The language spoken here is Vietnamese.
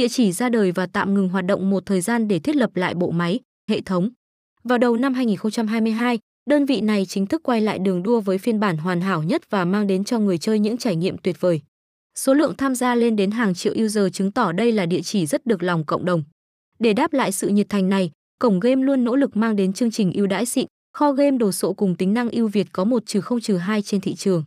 địa chỉ ra đời và tạm ngừng hoạt động một thời gian để thiết lập lại bộ máy, hệ thống. Vào đầu năm 2022, đơn vị này chính thức quay lại đường đua với phiên bản hoàn hảo nhất và mang đến cho người chơi những trải nghiệm tuyệt vời. Số lượng tham gia lên đến hàng triệu user chứng tỏ đây là địa chỉ rất được lòng cộng đồng. Để đáp lại sự nhiệt thành này, cổng game luôn nỗ lực mang đến chương trình ưu đãi xịn, kho game đồ sộ cùng tính năng ưu việt có một trừ không trừ hai trên thị trường.